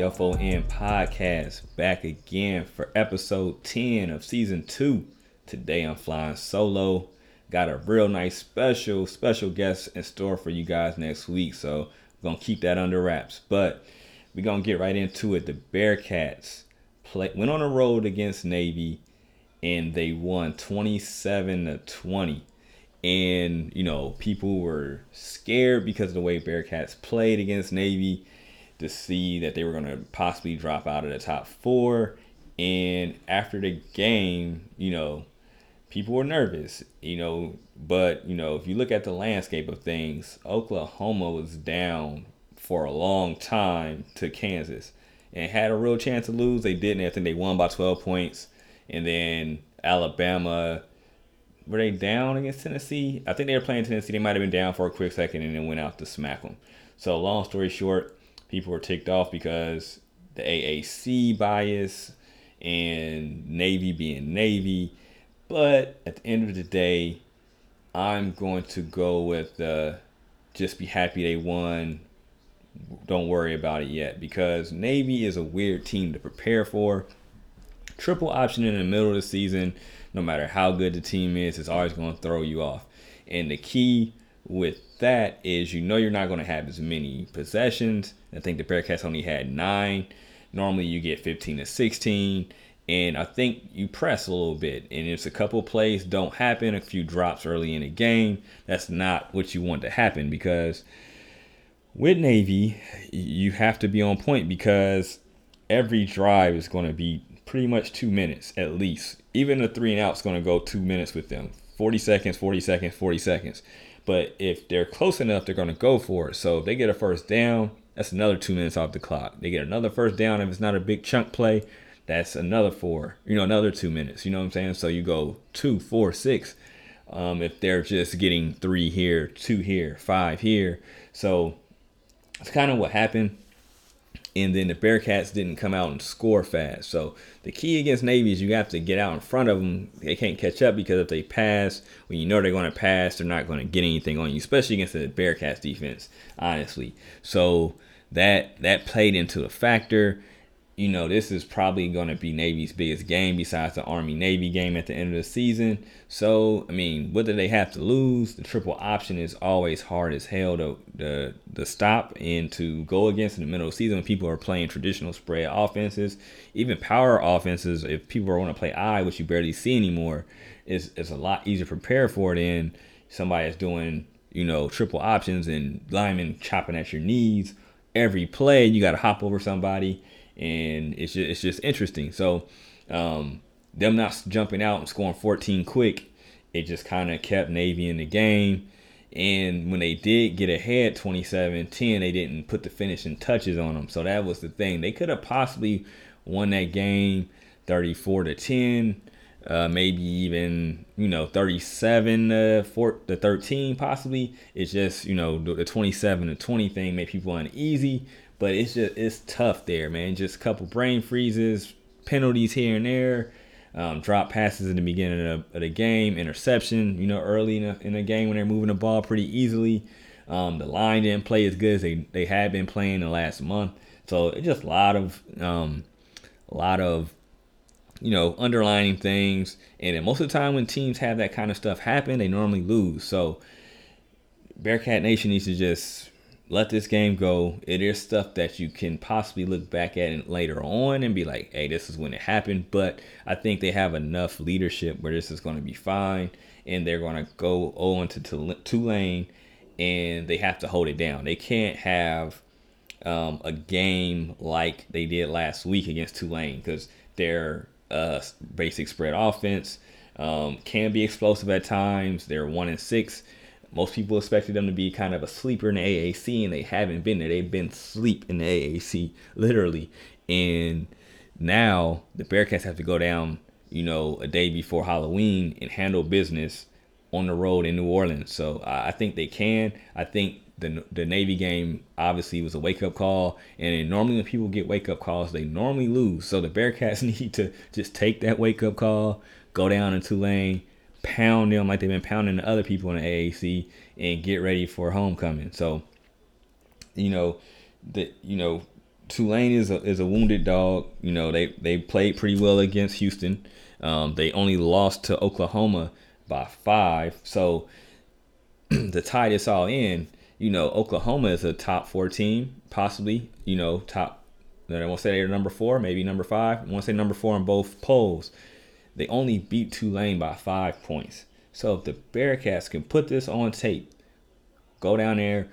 BFON podcast back again for episode 10 of season 2. Today I'm flying solo. Got a real nice special, special guest in store for you guys next week. So we're gonna keep that under wraps. But we're gonna get right into it. The Bearcats play went on a road against Navy and they won 27 to 20 and you know people were scared because of the way Bearcats played against Navy to see that they were going to possibly drop out of the top four. And after the game, you know, people were nervous, you know, but you know if you look at the landscape of things, Oklahoma was down for a long time to Kansas and had a real chance to lose. They didn't. I think they won by 12 points, and then Alabama were they down against Tennessee? I think they were playing Tennessee. They might have been down for a quick second and then went out to smack them. So long story short, people were ticked off because the AAC bias and Navy being Navy. But at the end of the day, I'm going to go with uh, just be happy they won. Don't worry about it yet because Navy is a weird team to prepare for. Triple option in the middle of the season no matter how good the team is, it's always going to throw you off. And the key with that is you know you're not going to have as many possessions. I think the Bearcats only had nine. Normally you get 15 to 16. And I think you press a little bit. And if a couple plays don't happen, a few drops early in the game, that's not what you want to happen because with Navy, you have to be on point because every drive is going to be pretty much two minutes at least. Even a three and out is going to go two minutes with them 40 seconds, 40 seconds, 40 seconds. But if they're close enough, they're going to go for it. So if they get a first down, that's another two minutes off the clock. They get another first down if it's not a big chunk play, that's another four, you know, another two minutes. You know what I'm saying? So you go two, four, six. Um, if they're just getting three here, two here, five here. So it's kind of what happened and then the Bearcats didn't come out and score fast. So the key against Navy is you have to get out in front of them. They can't catch up because if they pass, when you know they're going to pass, they're not going to get anything on you, especially against the Bearcats defense, honestly. So that that played into a factor you know, this is probably going to be Navy's biggest game besides the Army Navy game at the end of the season. So, I mean, what do they have to lose? The triple option is always hard as hell to, to, to stop and to go against in the middle of the season when people are playing traditional spread offenses. Even power offenses, if people are want to play I, which you barely see anymore, is, is a lot easier to prepare for than somebody that's doing, you know, triple options and linemen chopping at your knees. Every play, you got to hop over somebody and it's just, it's just interesting. So um, them not jumping out and scoring 14 quick, it just kind of kept Navy in the game. And when they did get ahead 27-10, they didn't put the finishing touches on them. So that was the thing. They could have possibly won that game 34 to 10, uh, maybe even you know 37 to 4 to 13 possibly. It's just you know the 27 to 20 thing made people uneasy. But it's just it's tough there, man. Just a couple brain freezes, penalties here and there, um, drop passes in the beginning of, of, the game, interception. You know, early in the, in game when they're moving the ball pretty easily. Um, the line didn't play as good as they, they had been playing the last month. So it's just a lot of um, a lot of you know underlining things. And most of the time when teams have that kind of stuff happen, they normally lose. So Bearcat Nation needs to just let this game go. It is stuff that you can possibly look back at later on and be like, hey, this is when it happened. But I think they have enough leadership where this is going to be fine. And they're going to go on to Tulane and they have to hold it down. They can't have um, a game like they did last week against Tulane because their uh, basic spread offense um, can be explosive at times. They're one and six most people expected them to be kind of a sleeper in the AAC, and they haven't been there. They've been sleep in the AAC, literally. And now the Bearcats have to go down, you know, a day before Halloween and handle business on the road in New Orleans. So I think they can. I think the the Navy game obviously was a wake up call, and normally when people get wake up calls, they normally lose. So the Bearcats need to just take that wake up call, go down in Tulane, pound them like they've been pounding the other people in the AAC and get ready for homecoming. So, you know, that you know, Tulane is a, is a wounded dog. You know, they, they played pretty well against Houston. Um, they only lost to Oklahoma by five. So to tie this all in, you know, Oklahoma is a top four team, possibly, you know, top, I want to say they're number four, maybe number five. I want to say number four in both polls. They only beat Tulane by five points. So if the Bearcats can put this on tape, go down there,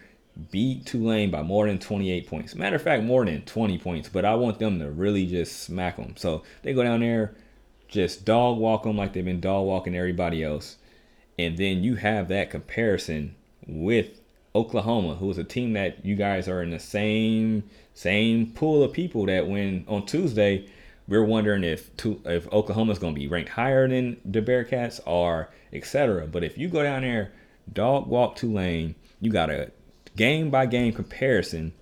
beat Tulane by more than 28 points. Matter of fact, more than 20 points, but I want them to really just smack them. So they go down there, just dog walk them like they've been dog walking everybody else. And then you have that comparison with Oklahoma, who is a team that you guys are in the same same pool of people that when on Tuesday we're wondering if if Oklahoma's going to be ranked higher than the Bearcats or etc. But if you go down there, dog walk Tulane, you got a game by game comparison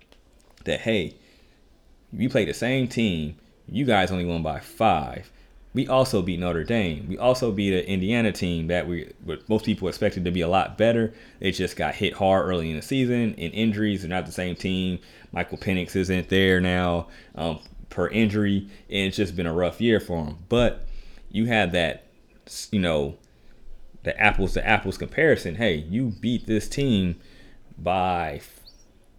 that hey, we play the same team, you guys only won by five. We also beat Notre Dame. We also beat an Indiana team that we most people expected to be a lot better. It just got hit hard early in the season in injuries. They're not the same team. Michael Penix isn't there now um, per injury, and it's just been a rough year for him. But you had that, you know, the apples to apples comparison. Hey, you beat this team by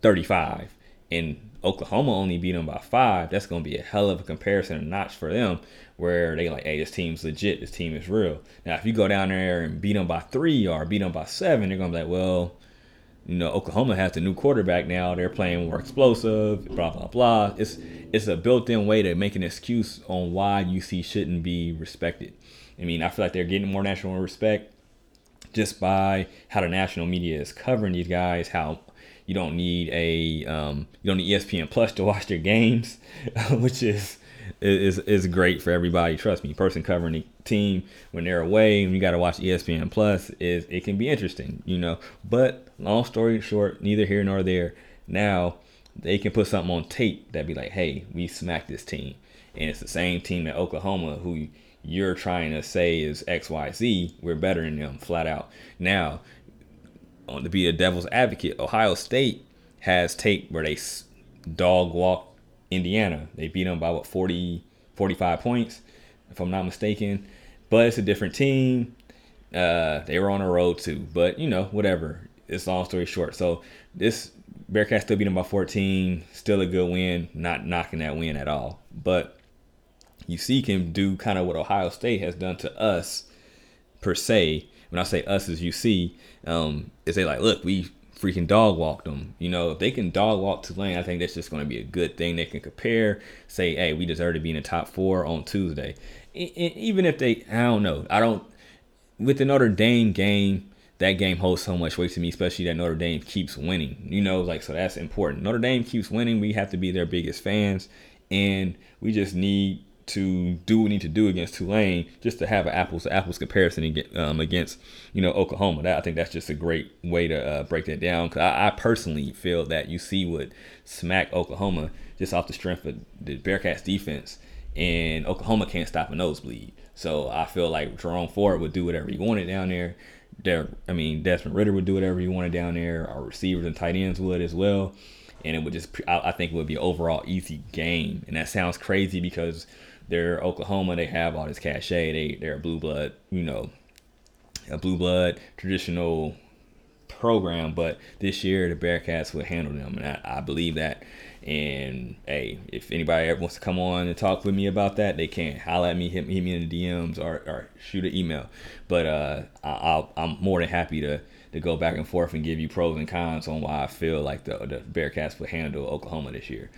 35, and Oklahoma only beat them by five. That's going to be a hell of a comparison and notch for them where they like, hey, this team's legit. This team is real. Now, if you go down there and beat them by three or beat them by seven, they're gonna be like, well, you know, Oklahoma has the new quarterback now. They're playing more explosive. Blah blah blah. It's it's a built-in way to make an excuse on why UC shouldn't be respected. I mean, I feel like they're getting more national respect just by how the national media is covering these guys. How you don't need a um, you don't need ESPN Plus to watch their games, which is is is great for everybody. Trust me, person covering the team when they're away and you got to watch ESPN Plus is it can be interesting, you know. But long story short, neither here nor there. Now they can put something on tape that be like, hey, we smacked this team, and it's the same team at Oklahoma who you're trying to say is X Y Z. We're better than them, flat out. Now, on to be a devil's advocate, Ohio State has tape where they dog walk Indiana. They beat them by what 40, 45 points, if I'm not mistaken. But it's a different team. Uh, they were on a road too, but you know, whatever. It's long story short. So this Bearcats still beat them by 14. Still a good win. Not knocking that win at all. But you see, can do kind of what Ohio State has done to us, per se. When I say us as UC, um, is they like, look, we freaking dog walked them. You know, if they can dog walk Tulane, I think that's just going to be a good thing. They can compare, say, hey, we deserve to be in the top four on Tuesday. even if they, I don't know, I don't, with the Notre Dame game, that game holds so much weight to me, especially that Notre Dame keeps winning. You know, like, so that's important. Notre Dame keeps winning. We have to be their biggest fans. And we just need to do what we need to do against Tulane just to have an apples to apples comparison um, against you know Oklahoma. That I think that's just a great way to uh, break that down. Cause I, I, personally feel that UC would smack Oklahoma just off the strength of the Bearcats defense, and Oklahoma can't stop a nosebleed. So I feel like Jerome Ford would do whatever he wanted down there. There, I mean Desmond Ridder would do whatever he wanted down there. Our receivers and tight ends would as well. And it would just, I think, it would be an overall easy game. And that sounds crazy because they're Oklahoma. They have all this cachet. They they're a blue blood, you know, a blue blood traditional program. But this year the Bearcats will handle them, and I, I believe that. And hey, if anybody ever wants to come on and talk with me about that, they can holler at me, hit, hit me in the DMs, or, or shoot an email. But uh, I, am more than happy to to go back and forth and give you pros and cons on why I feel like the the Bearcats will handle Oklahoma this year.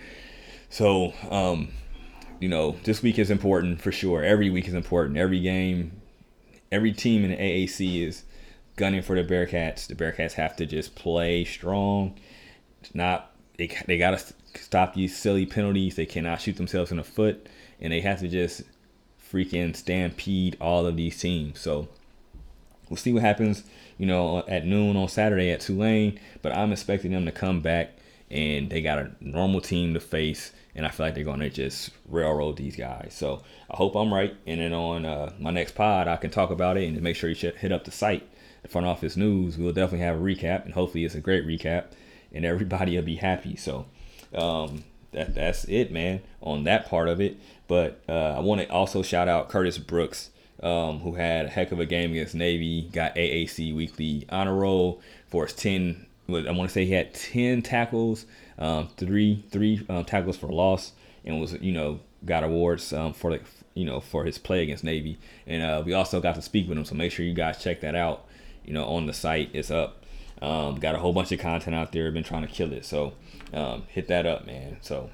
So um, you know, this week is important for sure. Every week is important. Every game, every team in the AAC is gunning for the Bearcats. The Bearcats have to just play strong. It's Not they they got to stop these silly penalties. They cannot shoot themselves in the foot, and they have to just freaking stampede all of these teams. So we'll see what happens. You know, at noon on Saturday at Tulane, but I'm expecting them to come back and they got a normal team to face and I feel like they're going to just railroad these guys. So I hope I'm right. And then on uh, my next pod, I can talk about it and make sure you hit up the site, the front office news. We'll definitely have a recap, and hopefully it's a great recap, and everybody will be happy. So um, that that's it, man, on that part of it. But uh, I want to also shout out Curtis Brooks, um, who had a heck of a game against Navy, got AAC weekly honor roll for his 10. I want to say he had 10 tackles, um, three three um, tackles for loss, and was you know got awards um, for like you know for his play against Navy. And uh, we also got to speak with him, so make sure you guys check that out. You know, on the site, it's up. Um, got a whole bunch of content out there. Been trying to kill it, so um, hit that up, man. So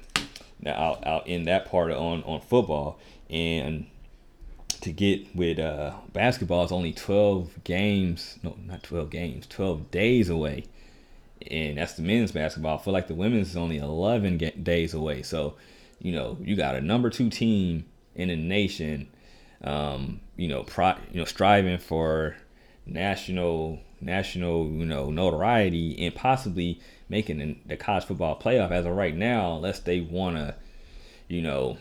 now I'll, I'll end that part on on football and to get with uh, basketball is only 12 games no not 12 games 12 days away. And that's the men's basketball. I feel like the women's is only 11 days away. So you know you got a number two team in the nation um, you know pro- you know striving for national national you know notoriety and possibly making the college football playoff. As of right now unless they want to you know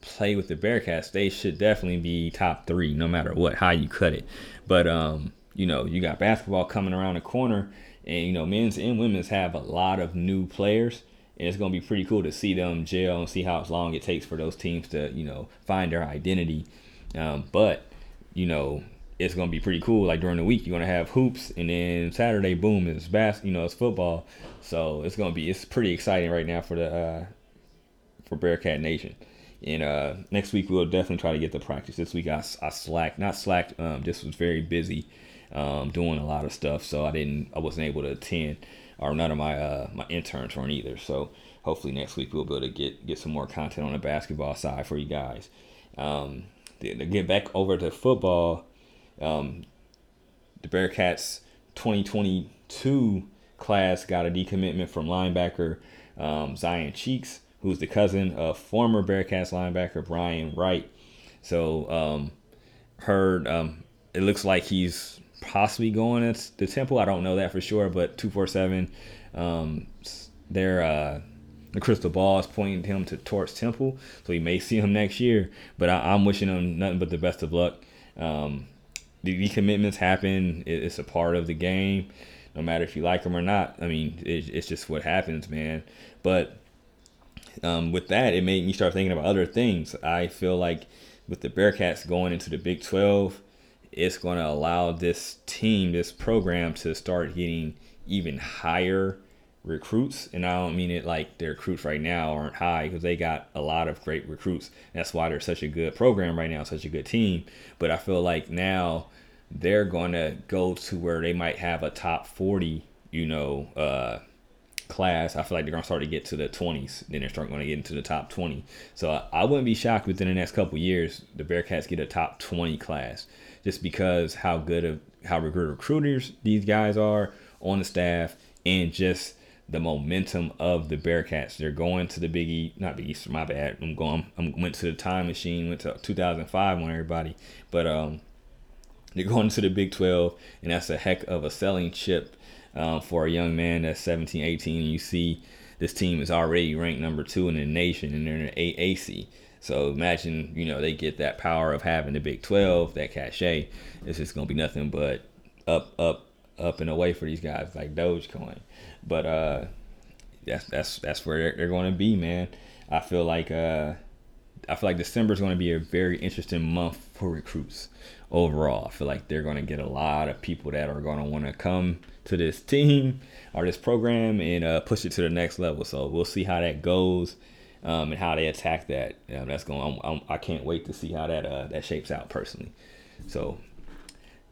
play with the Bearcats, they should definitely be top three, no matter what, how you cut it. But um, you know, you got basketball coming around the corner, and you know, men's and women's have a lot of new players, and it's gonna be pretty cool to see them gel and see how long it takes for those teams to you know find their identity. Um, but you know, it's gonna be pretty cool. Like during the week, you're gonna have hoops, and then Saturday, boom, it's bas- you know, it's football. So it's gonna be it's pretty exciting right now for the uh, for Bearcat Nation. And uh, next week we'll definitely try to get the practice. This week I, I slacked, not slacked, um, just was very busy um, doing a lot of stuff, so I didn't, I wasn't able to attend, or none of my uh, my interns weren't either. So hopefully next week we'll be able to get get some more content on the basketball side for you guys. Um, to, get back over to football, um, the Bearcats 2022 class got a decommitment from linebacker um, Zion Cheeks who's the cousin of former Bearcats linebacker Brian Wright. So um, heard um, it looks like he's possibly going to the Temple. I don't know that for sure, but two four seven, um, their uh, the crystal ball is pointing him to towards Temple, so he may see him next year. But I, am wishing him nothing but the best of luck. Um, the commitments happen; it's a part of the game. No matter if you like them or not. I mean, it, it's just what happens, man. But um, with that, it made me start thinking about other things. I feel like with the Bearcats going into the Big 12, it's going to allow this team, this program, to start getting even higher recruits. And I don't mean it like their recruits right now aren't high because they got a lot of great recruits. That's why they're such a good program right now, such a good team. But I feel like now they're going to go to where they might have a top 40, you know, uh, class, I feel like they're gonna start to get to the 20s. Then they're starting to get into the top 20. So I, I wouldn't be shocked within the next couple years the Bearcats get a top 20 class, just because how good of how good recruiters these guys are on the staff, and just the momentum of the Bearcats. They're going to the Big East, not Big East. My bad. I'm going. I went to the time machine. Went to 2005 when everybody, but um, they're going to the Big 12, and that's a heck of a selling chip um, for a young man that's 17, 18, and you see this team is already ranked number two in the nation and they're in the AAC. So imagine, you know, they get that power of having the Big 12, that cachet. It's just going to be nothing but up, up, up and away for these guys like Dogecoin. But uh, that's that's that's where they're, they're going to be, man. I feel like uh, I feel like December is going to be a very interesting month for recruits overall. I feel like they're going to get a lot of people that are going to want to come to this team or this program and uh, push it to the next level. So we'll see how that goes um, and how they attack that. Um, that's going. I'm, I'm, I can not wait to see how that uh, that shapes out personally. So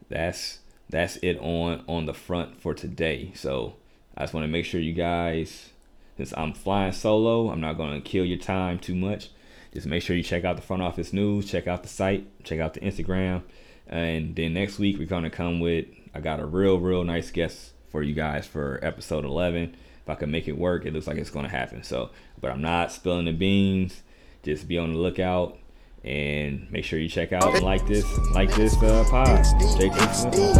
that's that's it on on the front for today. So I just want to make sure you guys, since I'm flying solo, I'm not going to kill your time too much. Just make sure you check out the front office news, check out the site, check out the Instagram, and then next week we're gonna come with I got a real, real nice guest for you guys for episode 11. If I can make it work, it looks like it's going to happen. So, but I'm not spilling the beans. Just be on the lookout and make sure you check out and like this, like this uh, pod. JT Smith.